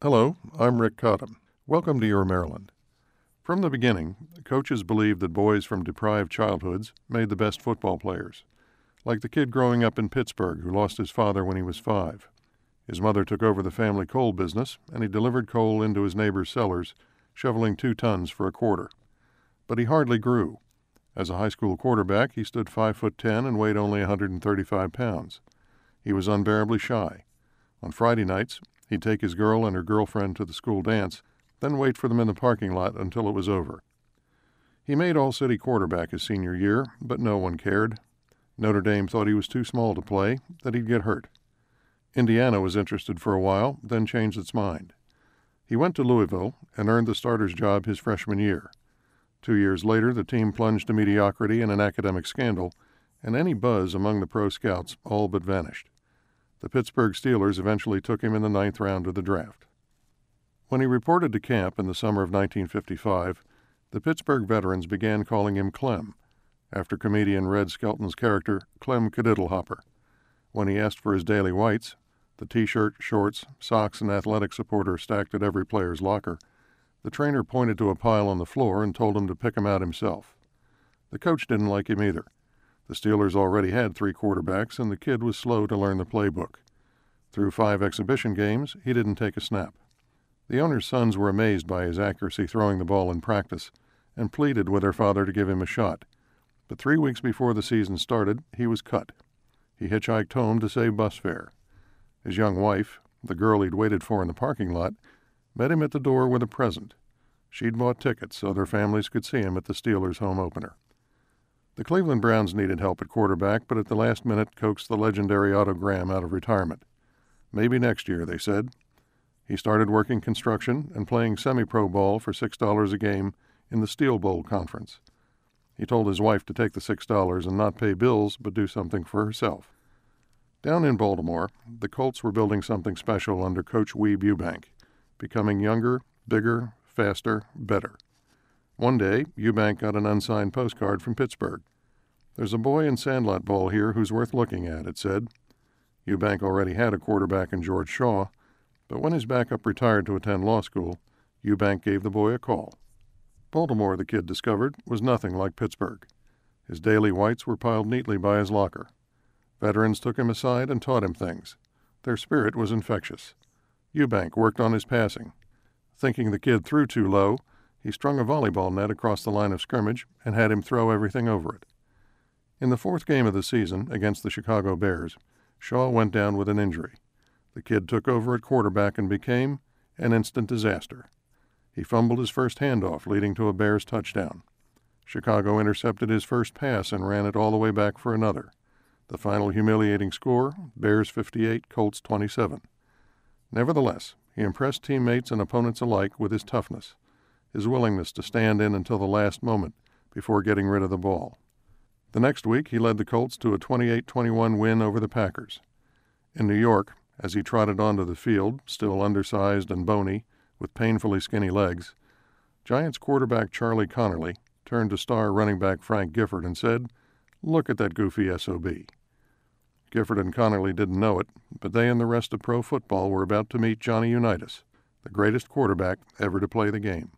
Hello, I'm Rick Cottam. Welcome to Your Maryland. From the beginning, coaches believed that boys from deprived childhoods made the best football players, like the kid growing up in Pittsburgh who lost his father when he was five. His mother took over the family coal business, and he delivered coal into his neighbor's cellars, shoveling two tons for a quarter. But he hardly grew. As a high school quarterback, he stood five foot ten and weighed only 135 pounds. He was unbearably shy. On Friday nights, He'd take his girl and her girlfriend to the school dance, then wait for them in the parking lot until it was over. He made All City quarterback his senior year, but no one cared. Notre Dame thought he was too small to play, that he'd get hurt. Indiana was interested for a while, then changed its mind. He went to Louisville and earned the starter's job his freshman year. Two years later, the team plunged to mediocrity and an academic scandal, and any buzz among the pro scouts all but vanished. The Pittsburgh Steelers eventually took him in the ninth round of the draft. When he reported to camp in the summer of 1955, the Pittsburgh veterans began calling him Clem, after comedian Red Skelton's character Clem Kadiddlehopper. When he asked for his daily whites, the t shirt, shorts, socks, and athletic supporter stacked at every player's locker, the trainer pointed to a pile on the floor and told him to pick 'em out himself. The coach didn't like him either. The Steelers already had three quarterbacks, and the kid was slow to learn the playbook. Through five exhibition games, he didn't take a snap. The owner's sons were amazed by his accuracy throwing the ball in practice and pleaded with their father to give him a shot. But three weeks before the season started, he was cut. He hitchhiked home to save bus fare. His young wife, the girl he'd waited for in the parking lot, met him at the door with a present. She'd bought tickets so their families could see him at the Steelers' home opener. The Cleveland Browns needed help at quarterback, but at the last minute coaxed the legendary Otto Graham out of retirement. Maybe next year, they said. He started working construction and playing semi pro ball for $6 a game in the Steel Bowl Conference. He told his wife to take the $6 and not pay bills, but do something for herself. Down in Baltimore, the Colts were building something special under Coach Weeb Ewbank, becoming younger, bigger, faster, better. One day, Ewbank got an unsigned postcard from Pittsburgh. There's a boy in Sandlot Ball here who's worth looking at, it said. Ewbank already had a quarterback in George Shaw, but when his backup retired to attend law school, Ewbank gave the boy a call. Baltimore, the kid discovered, was nothing like Pittsburgh. His daily whites were piled neatly by his locker. Veterans took him aside and taught him things. Their spirit was infectious. Ewbank worked on his passing. Thinking the kid threw too low, he strung a volleyball net across the line of scrimmage and had him throw everything over it. In the fourth game of the season against the Chicago Bears, Shaw went down with an injury. The kid took over at quarterback and became an instant disaster. He fumbled his first handoff, leading to a Bears touchdown. Chicago intercepted his first pass and ran it all the way back for another. The final humiliating score Bears 58, Colts 27. Nevertheless, he impressed teammates and opponents alike with his toughness his willingness to stand in until the last moment before getting rid of the ball. The next week, he led the Colts to a 28 21 win over the Packers. In New York, as he trotted onto the field, still undersized and bony, with painfully skinny legs, Giants quarterback Charlie Conerly turned to star running back Frank Gifford and said, Look at that goofy SOB. Gifford and Conerly didn't know it, but they and the rest of pro football were about to meet Johnny Unitas, the greatest quarterback ever to play the game.